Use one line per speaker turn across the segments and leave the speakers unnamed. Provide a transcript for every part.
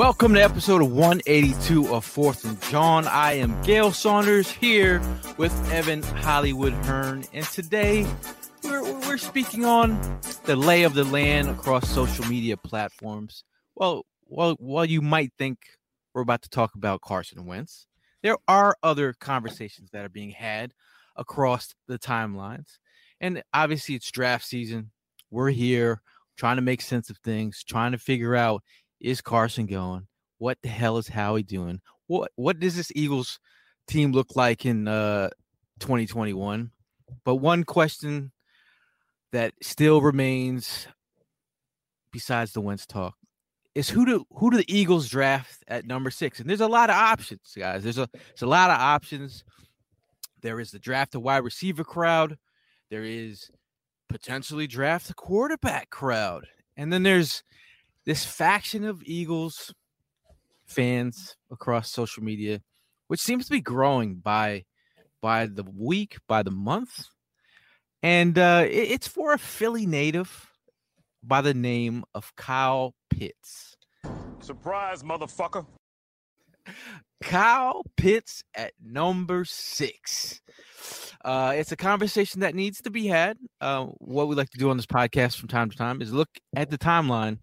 Welcome to episode 182 of Fourth and John. I am Gail Saunders here with Evan Hollywood Hearn, and today we're, we're speaking on the lay of the land across social media platforms. Well, while, while you might think we're about to talk about Carson Wentz, there are other conversations that are being had across the timelines. And obviously, it's draft season. We're here trying to make sense of things, trying to figure out is Carson going? What the hell is Howie doing? What what does this Eagles team look like in uh 2021? But one question that still remains besides the Wentz talk is who do who do the Eagles draft at number six? And there's a lot of options, guys. There's a there's a lot of options. There is the draft a wide receiver crowd. There is potentially draft a quarterback crowd. And then there's this faction of Eagles fans across social media, which seems to be growing by by the week, by the month, and uh, it, it's for a Philly native by the name of Kyle Pitts.
Surprise, motherfucker!
Kyle Pitts at number six. Uh, it's a conversation that needs to be had. Uh, what we like to do on this podcast from time to time is look at the timeline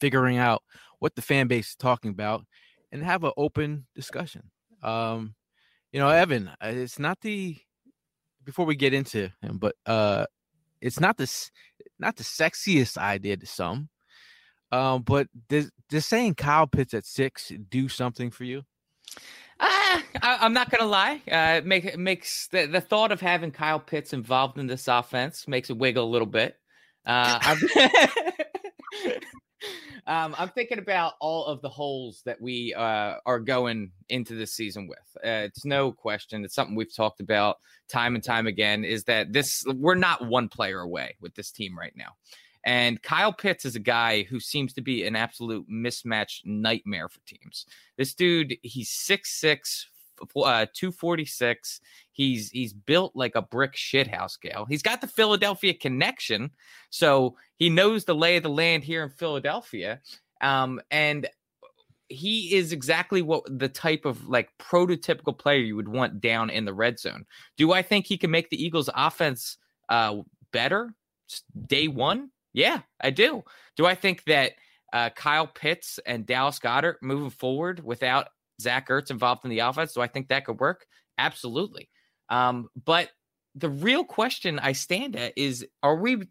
figuring out what the fan base is talking about and have an open discussion. Um, you know, Evan, uh, it's not the before we get into him, but uh, it's not this not the sexiest idea to some. Um, but does, does saying Kyle Pitts at six do something for you?
Uh, I, am not gonna lie. Uh, make makes the, the thought of having Kyle Pitts involved in this offense makes it wiggle a little bit. Uh, Um, I'm thinking about all of the holes that we uh, are going into this season with. Uh, it's no question. It's something we've talked about time and time again. Is that this? We're not one player away with this team right now. And Kyle Pitts is a guy who seems to be an absolute mismatch nightmare for teams. This dude, he's six six, uh, 246. He's he's built like a brick shithouse, Gail. He's got the Philadelphia connection, so he knows the lay of the land here in Philadelphia. Um, and he is exactly what the type of like prototypical player you would want down in the red zone. Do I think he can make the Eagles offense uh better day one? Yeah, I do. Do I think that uh, Kyle Pitts and Dallas Goedert moving forward without Zach Ertz involved in the offense. Do I think that could work? Absolutely. Um, but the real question I stand at is are we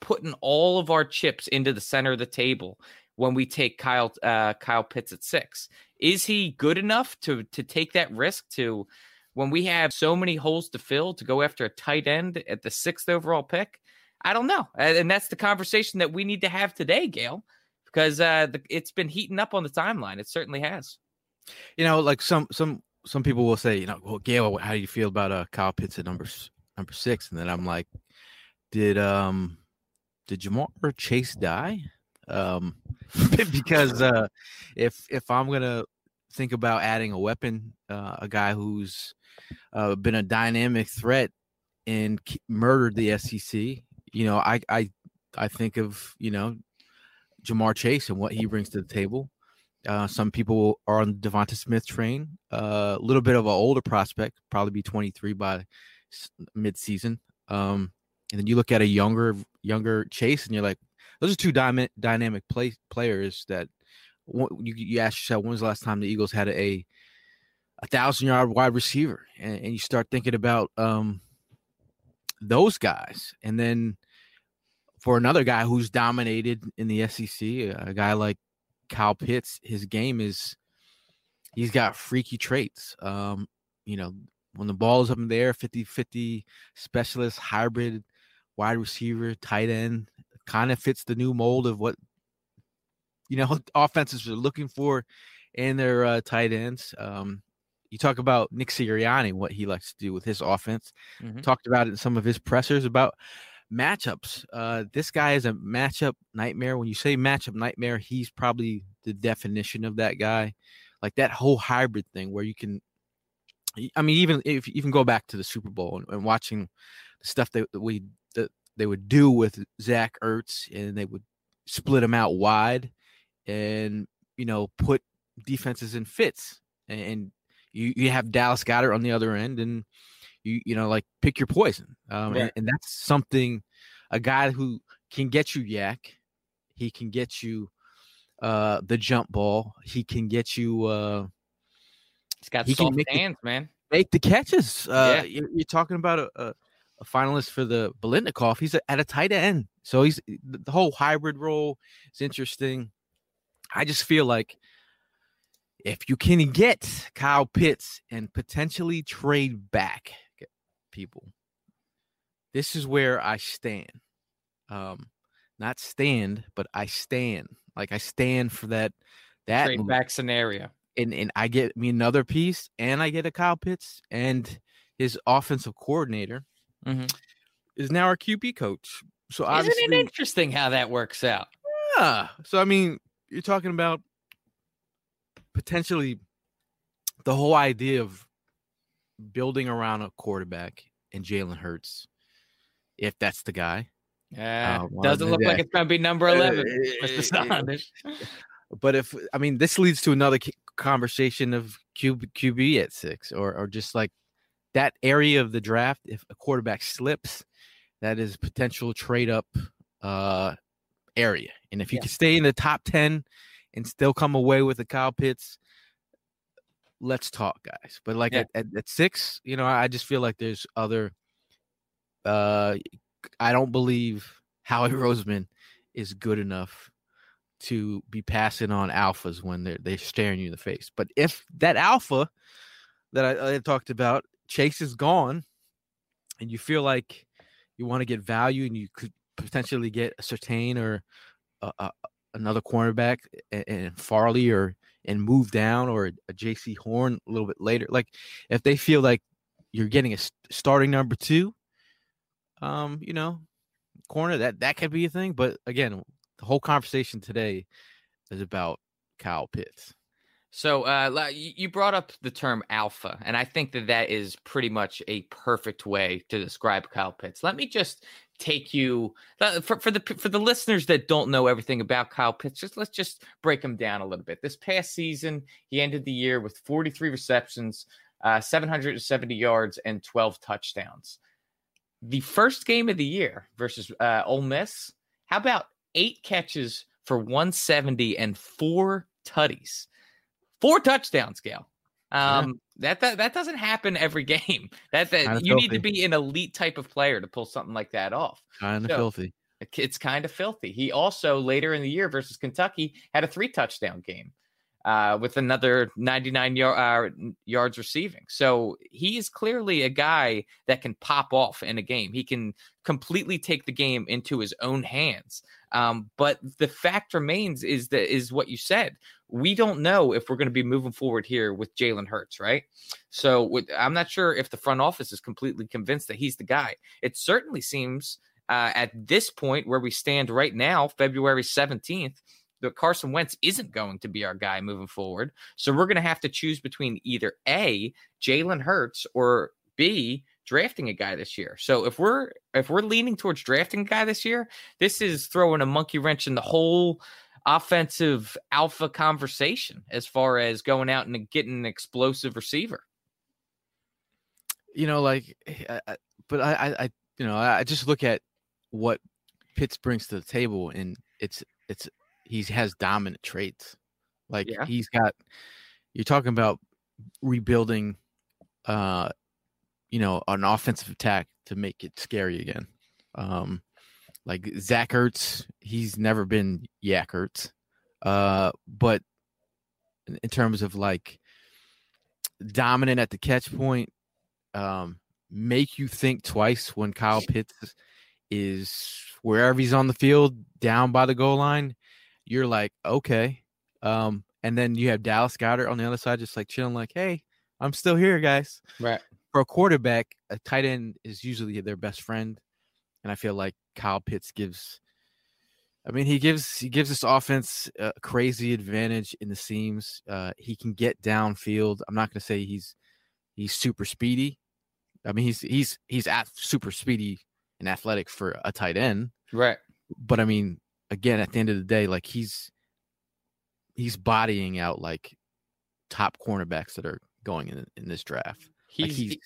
putting all of our chips into the center of the table when we take Kyle uh, Kyle Pitts at six? Is he good enough to to take that risk to when we have so many holes to fill to go after a tight end at the sixth overall pick? I don't know, and that's the conversation that we need to have today, Gail, because uh, the, it's been heating up on the timeline. It certainly has.
You know, like some some some people will say, you know, well, Gail, how do you feel about uh Kyle Pitts at number number six? And then I'm like, did um did Ja'Marr Chase die? Um, because uh, if if I'm gonna think about adding a weapon, uh, a guy who's uh, been a dynamic threat and murdered the SEC, you know, I I I think of you know Ja'Marr Chase and what he brings to the table. Uh, some people are on the Devonta Smith train. Uh, a uh, little bit of an older prospect, probably be 23 by mid-season. Um, and then you look at a younger younger Chase, and you're like, those are two dynamic dynamic play, players that you, you ask yourself, when was the last time the Eagles had a a thousand yard wide receiver? And, and you start thinking about um, those guys, and then for another guy who's dominated in the SEC, a guy like Kyle Pitts, his game is he's got freaky traits. Um, you know, when the ball is up in the air, 50 50 specialist, hybrid, wide receiver, tight end, kind of fits the new mold of what you know offenses are looking for in their uh, tight ends. Um, you talk about Nick Sirianni, what he likes to do with his offense. Mm-hmm. Talked about it in some of his pressers about matchups. Uh, this guy is a matchup nightmare. When you say matchup nightmare, he's probably the definition of that guy. Like that whole hybrid thing where you can, I mean, even if you even go back to the Super Bowl and, and watching the stuff that, we that they would do with Zach Ertz, and they would split him out wide, and you know put defenses in fits, and, and you you have Dallas Goedert on the other end, and you you know like pick your poison, um, yeah. and, and that's something a guy who can get you YAC he can get you uh the jump ball, he can get you uh
he's got he soft hands, the, man.
Make the catches. Uh yeah. you're, you're talking about a, a a finalist for the Biletnikoff. He's at a tight end, so he's the whole hybrid role is interesting. I just feel like if you can get Kyle Pitts and potentially trade back people, this is where I stand. Um, not stand, but I stand. Like I stand for that that
back scenario.
And and I get me another piece, and I get a Kyle Pitts and his offensive coordinator mm-hmm. is now our QB coach. So
isn't it interesting how that works out?
Yeah. So I mean, you're talking about potentially the whole idea of building around a quarterback and Jalen Hurts, if that's the guy.
Yeah, uh, doesn't look like it's going to be number eleven, uh, Mr. Saunders.
But if I mean, this leads to another conversation of QB, QB at six, or or just like that area of the draft, if a quarterback slips, that is potential trade up uh, area. And if you yeah. can stay in the top 10 and still come away with the Kyle Pitts, let's talk, guys. But like yeah. at, at, at, six, you know, I just feel like there's other. Uh, I don't believe Howie Roseman is good enough to be passing on alphas when they're they're staring you in the face. But if that alpha that I, I talked about Chase is gone, and you feel like you want to get value, and you could potentially get a certain or a, a, another cornerback and, and Farley or and move down or a Jaycee Horn a little bit later. Like if they feel like you're getting a starting number two, um, you know, corner that that could be a thing. But again, the whole conversation today is about Kyle Pitts.
So uh, you brought up the term alpha, and I think that that is pretty much a perfect way to describe Kyle Pitts. Let me just take you uh, for, for the for the listeners that don't know everything about Kyle Pitts. Just let's just break him down a little bit. This past season, he ended the year with 43 receptions, uh, 770 yards, and 12 touchdowns. The first game of the year versus uh, Ole Miss, how about eight catches for 170 and four tutties? four touchdowns, Gail. Um, yeah. that, that that doesn't happen every game. That that you filthy. need to be an elite type of player to pull something like that off.
Kind of so, filthy.
It's kind of filthy. He also later in the year versus Kentucky had a three touchdown game uh, with another 99 uh, yards receiving. So he is clearly a guy that can pop off in a game. He can completely take the game into his own hands. Um, but the fact remains is that is what you said we don't know if we're going to be moving forward here with Jalen Hurts, right? So with, I'm not sure if the front office is completely convinced that he's the guy. It certainly seems uh, at this point where we stand right now, February 17th, that Carson Wentz isn't going to be our guy moving forward. So we're going to have to choose between either A, Jalen Hurts, or B, drafting a guy this year. So if we're if we're leaning towards drafting a guy this year, this is throwing a monkey wrench in the whole offensive alpha conversation as far as going out and getting an explosive receiver.
You know, like, eh, I, but I, I, you know, I just look at what Pitts brings to the table, and it's it's he has dominant traits. Like yeah. he's got. You're talking about rebuilding, uh, you know, an offensive attack to make it scary again. Um, like Zach Ertz, he's never been YAC Ertz. Uh, but in terms of like dominant at the catch point, um, make you think twice when Kyle Pitts is wherever he's on the field, down by the goal line, you're like, okay. Um, and then you have Dallas Goedert on the other side, just like chilling, like, hey, I'm still here, guys.
Right.
For a quarterback, a tight end is usually their best friend. And I feel like Kyle Pitts gives I mean, he gives he gives this offense a crazy advantage in the seams. Uh, he can get downfield. I'm not going to say he's he's super speedy. I mean, he's he's he's at super speedy and athletic for a tight end,
right?
But I mean, again, at the end of the day, like he's he's bodying out like top cornerbacks that are going in in this draft. He's, like he's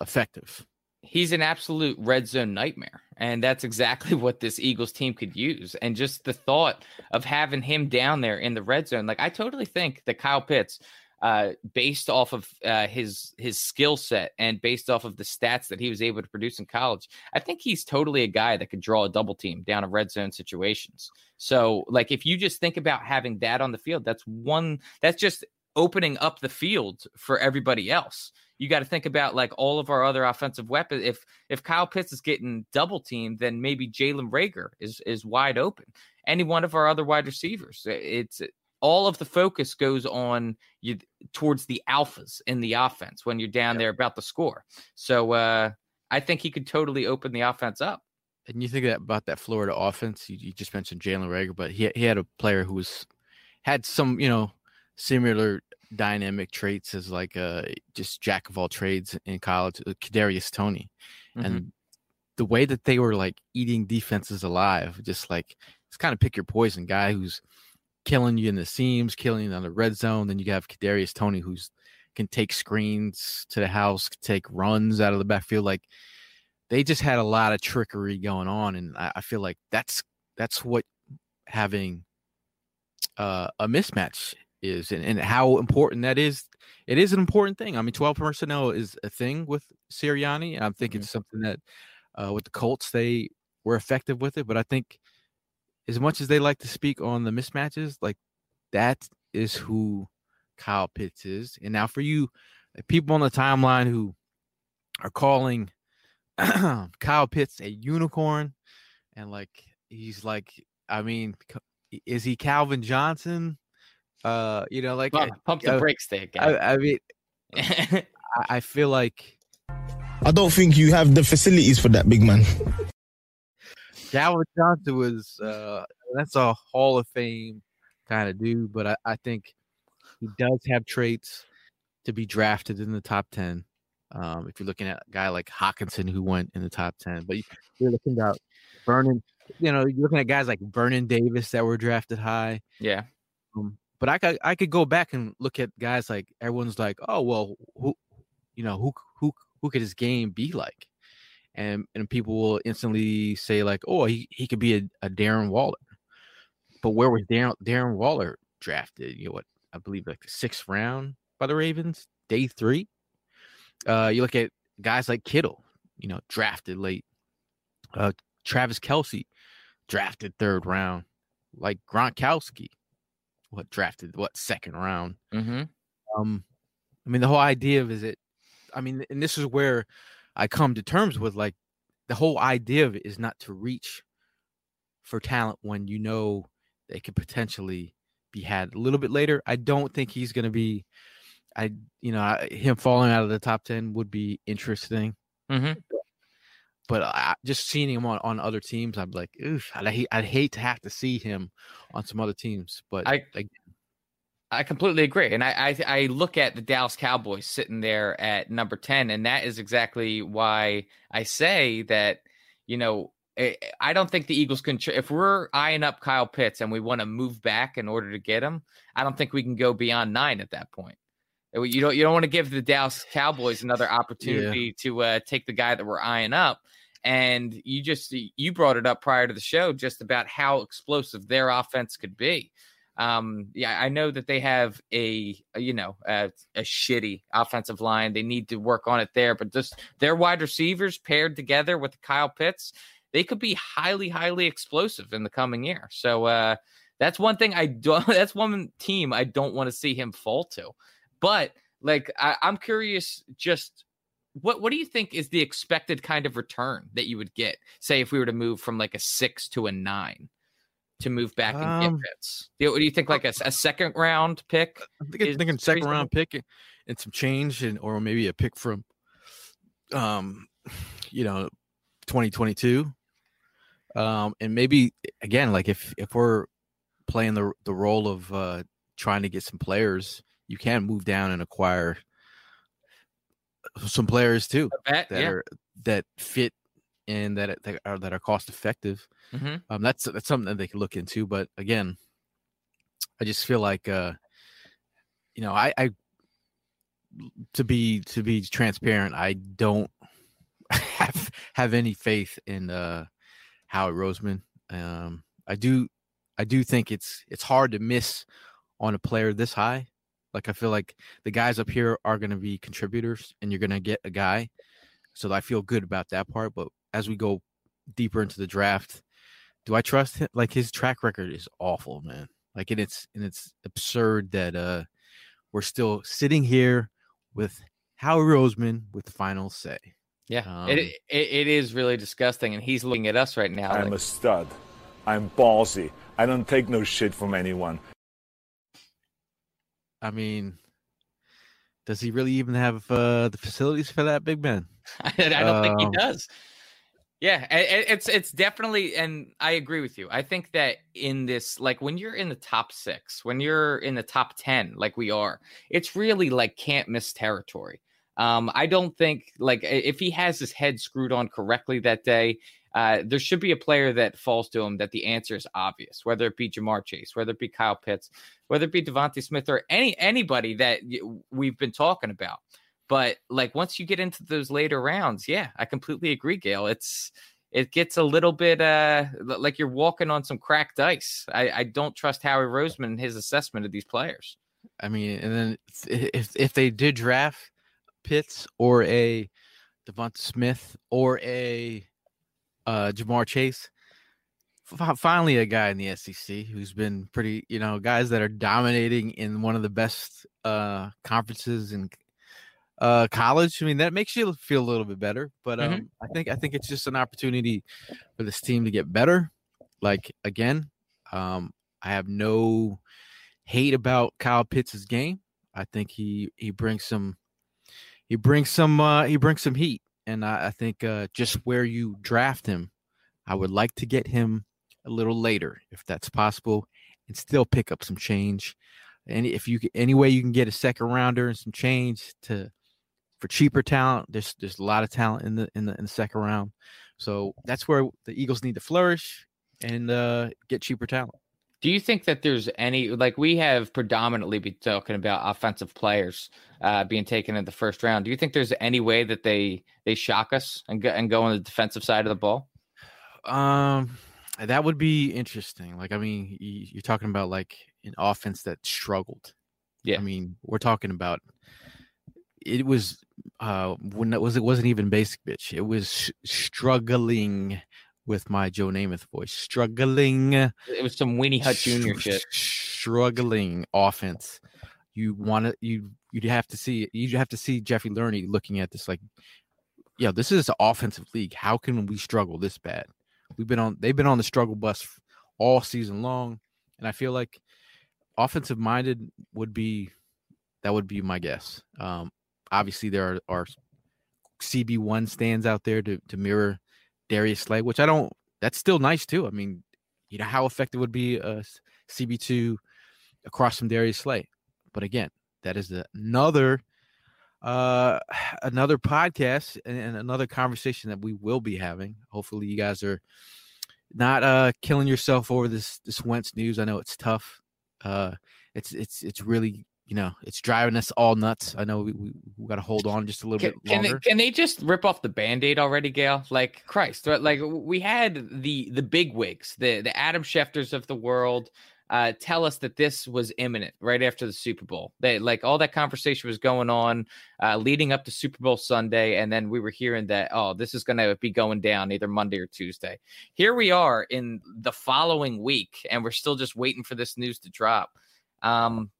effective
he's an absolute red zone nightmare. And that's exactly what this Eagles team could use. And just the thought of having him down there in the red zone, like I totally think that Kyle Pitts, uh, based off of uh, his his skill set and based off of the stats that he was able to produce in college, I think he's totally a guy that could draw a double team down a red zone situations. So, like, if you just think about having that on the field, that's one that's just opening up the field for everybody else you got to think about like all of our other offensive weapons. If if Kyle Pitts is getting double teamed, then maybe Jalen Reagor is is wide open. Any one of our other wide receivers. It's all of the focus goes on you towards the alphas in the offense when you're down yep. there about the score. So uh, I think he could totally open the offense up.
And you think that about that Florida offense? You, you just mentioned Jalen Reagor, but he he had a player who was had some you know similar dynamic traits as like a uh, just jack of all trades in college, uh, Kadarius Toney, mm-hmm. and the way that they were like eating defenses alive, just like it's kind of pick your poison guy who's killing you in the seams, killing you on the red zone. Then you have Kadarius Toney who's can take screens to the house, take runs out of the backfield. Like they just had a lot of trickery going on, and I, I feel like that's that's what having uh, a mismatch is and, and how important that is. It is an important thing. I mean, 12 personnel is a thing with Sirianni. I think mm-hmm. it's something that uh, with the Colts, they were effective with it. But I think as much as they like to speak on the mismatches, like that is who Kyle Pitts is. And now for you, people on the timeline who are calling Kyle Pitts a unicorn and like he's like, I mean, is he Calvin Johnson? Uh, you know, like
pump, pump the uh, brakes there.
I, I, mean, I feel like
I don't think you have the facilities for that, big man.
Calvin Johnson was uh, that's a Hall of Fame kind of dude, but I, I think he does have traits to be drafted in the top ten. Um, if you're looking at a guy like Hockenson who went in the top ten, but you're looking at Vernon, you know, you're looking at guys like Vernon Davis that were drafted high.
Yeah.
Um, but I could I could go back and look at guys like everyone's like, oh well, who, you know, who who who could his game be like? And and people will instantly say like, oh, he, he could be a, a Darren Waller. But where was Darren Darren Waller drafted? You know what? I believe like the sixth round by the Ravens, day three. Uh, you look at guys like Kittle, you know, drafted late. Uh, Travis Kelce, drafted third round. Like Gronkowski, what drafted what second round.
Mm-hmm.
Um, I mean, the whole idea of is it. I mean, and this is where I come to terms with like the whole idea of it is not to reach for talent when you know they could potentially be had a little bit later. I don't think he's going to be. I you know I, him falling out of the top ten would be interesting.
Mhm.
But I, just seeing him on, on other teams, I'm like, oof, I'd, hate- I'd hate to have to see him on some other teams. But
I-
like,
I completely agree, and I, I I look at the Dallas Cowboys sitting there at number ten, and that is exactly why I say that you know I I don't think the Eagles can. If we're eyeing up Kyle Pitts and we want to move back in order to get him, I don't think we can go beyond nine at that point. Uh, You don't you don't want to give the Dallas Cowboys another opportunity to uh, take the guy that we're eyeing up. And you just you brought it up prior to the show just about how explosive their offense could be. Um, yeah, I know that they have a, a, you know a, a shitty offensive line. They need to work on it there, but just their wide receivers paired together with Kyle Pitts, they could be highly, highly explosive in the coming year. So uh, that's one thing I don't. That's one team I don't want to see him fall to. But like, I, I'm curious, just what what do you think is the expected kind of return that you would get? Say if we were to move from like a six to a nine to move back and
Um,
get Pitts. Do you, what do you think? Like a, a second round pick?
I'm thinking,
is
thinking second
reasonable.
round pick and- and some change, and or maybe a pick from, um, you know, 2022. Um, and maybe again, like if if we're playing the the role of uh trying to get some players, you can move down and acquire some players too
bet?
that
Yeah.
are that fit and that that are that are cost effective.
Mhm.
Um, that's that's something that they can look into. But again, I just feel like uh, you know, I, I to be to be transparent, I don't have have any faith in uh Howie Roseman. Um, I do I do think it's it's hard to miss on a player this high. Like I feel like the guys up here are going to be contributors, and you're going to get a guy. So I feel good about that part. But as we go deeper into the draft, do I trust him? Like his track record is awful, man. Like and it's and it's absurd that uh we're still sitting here with Howie Roseman with the final say.
Yeah,
Um,
it, it it is really disgusting, and he's looking at us right now.
I'm
like,
a stud. I'm ballsy. I don't take no shit from anyone.
I mean, does he really even have uh, the facilities for that, big man?
I don't think he
Um,
does. Yeah, a- it's it's definitely, and I agree with you. I think that in this, like when you're in the top six, when you're in the top ten, like we are, it's really like can't miss territory. Um, I don't think like if he has his head screwed on correctly that day, uh, there should be a player that falls to him that the answer is obvious, whether it be Ja'Marr Chase, whether it be Kyle Pitts, whether it be DeVonta Smith or any anybody that we've been talking about. But like once you get into those later rounds, yeah, I completely agree, Gail. It's it gets a little bit uh like you're walking on some cracked ice. I, I don't trust Howie Roseman and his assessment of these players.
I mean, and then if if, they did draft Pitts or a Devonta Smith or a uh, Ja'Marr Chase, fi- finally a guy in the SEC who's been pretty, you know, guys that are dominating in one of the best uh, conferences in uh, college. I mean, that makes you feel a little bit better. But um,
Mhm.
I think I think it's just an opportunity for this team to get better. Like again, um, I have no hate about Kyle Pitts' game. I think he he brings some he brings some uh, he brings some heat, and I, I think uh, just where you draft him, I would like to get him a little later if that's possible, and still pick up some change. And if you any way you can get a second rounder and some change to for cheaper talent, there's there's a lot of talent in the in the in the second round. So that's where the Eagles need to flourish and uh, get cheaper talent.
Do you think that there's any like we have predominantly been talking about offensive players uh, being taken in the first round? Do you think there's any way that they they shock us and go, and go on the defensive side of the ball?
Um, that would be interesting. Like, I mean, you're talking about like an offense that struggled.
Yeah.
I mean, we're talking about it was uh when it was it wasn't even basic bitch. It was sh- struggling with my Joe Namath voice. Struggling
It was some Winnie Hut Jr. shit.
Struggling offense. You want to you you'd have to see you have to see Jeffrey Lurie looking at this like, yeah, this is an offensive league. How can we struggle this bad? We've been on they've been on the struggle bus all season long, and I feel like offensive minded would be that would be my guess. Um, obviously, there are, are CB one stands out there to to mirror Darius Slay, which I don't. That's still nice too. I mean, you know how effective would be a CB two across from Darius Slay, but again, that is another uh another podcast and, and another conversation that we will be having. Hopefully, you guys are not uh killing yourself over this this Wentz news. I know it's tough. Uh, it's it's it's really you know it's driving us all nuts. I know we we, we got to hold on just a little
can,
bit longer.
Can they, can they just rip off the band-aid already, Gail? Like Christ, like we had the the big wigs, the the Adam Schefters of the world. Uh, tell us that this was imminent right after the Super Bowl. They like all that conversation was going on uh, leading up to Super Bowl Sunday, and then we were hearing that oh, this is going to be going down either Monday or Tuesday. Here we are in the following week, and we're still just waiting for this news to drop. Um,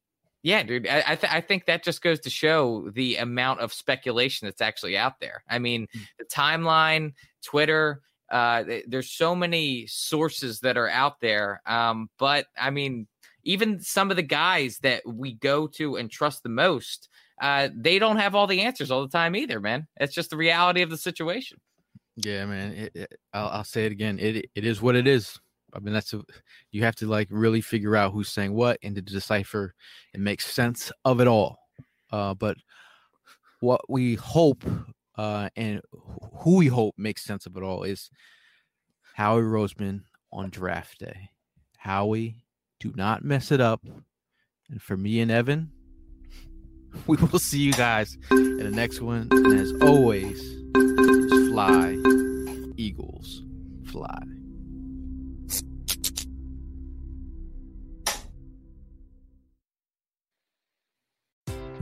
yeah, dude, I I, th- I, think that just goes to show the amount of speculation that's actually out there. I mean, mm. the timeline, Twitter, uh, there's so many sources that are out there. Um, but I mean, even some of the guys that we go to and trust the most, uh, they don't have all the answers all the time either, man. It's just the reality of the situation.
Yeah, man. It, it, I'll, I'll, say it again. It it is what it is. I mean, that's a, you have to like really figure out who's saying what and to decipher and make sense of it all. Uh, but what we hope uh, and who we hope makes sense of it all is Howie Roseman on draft day. Howie, do not mess it up. And for me and Evan, we will see you guys in the next one. And as always, fly, Eagles, fly.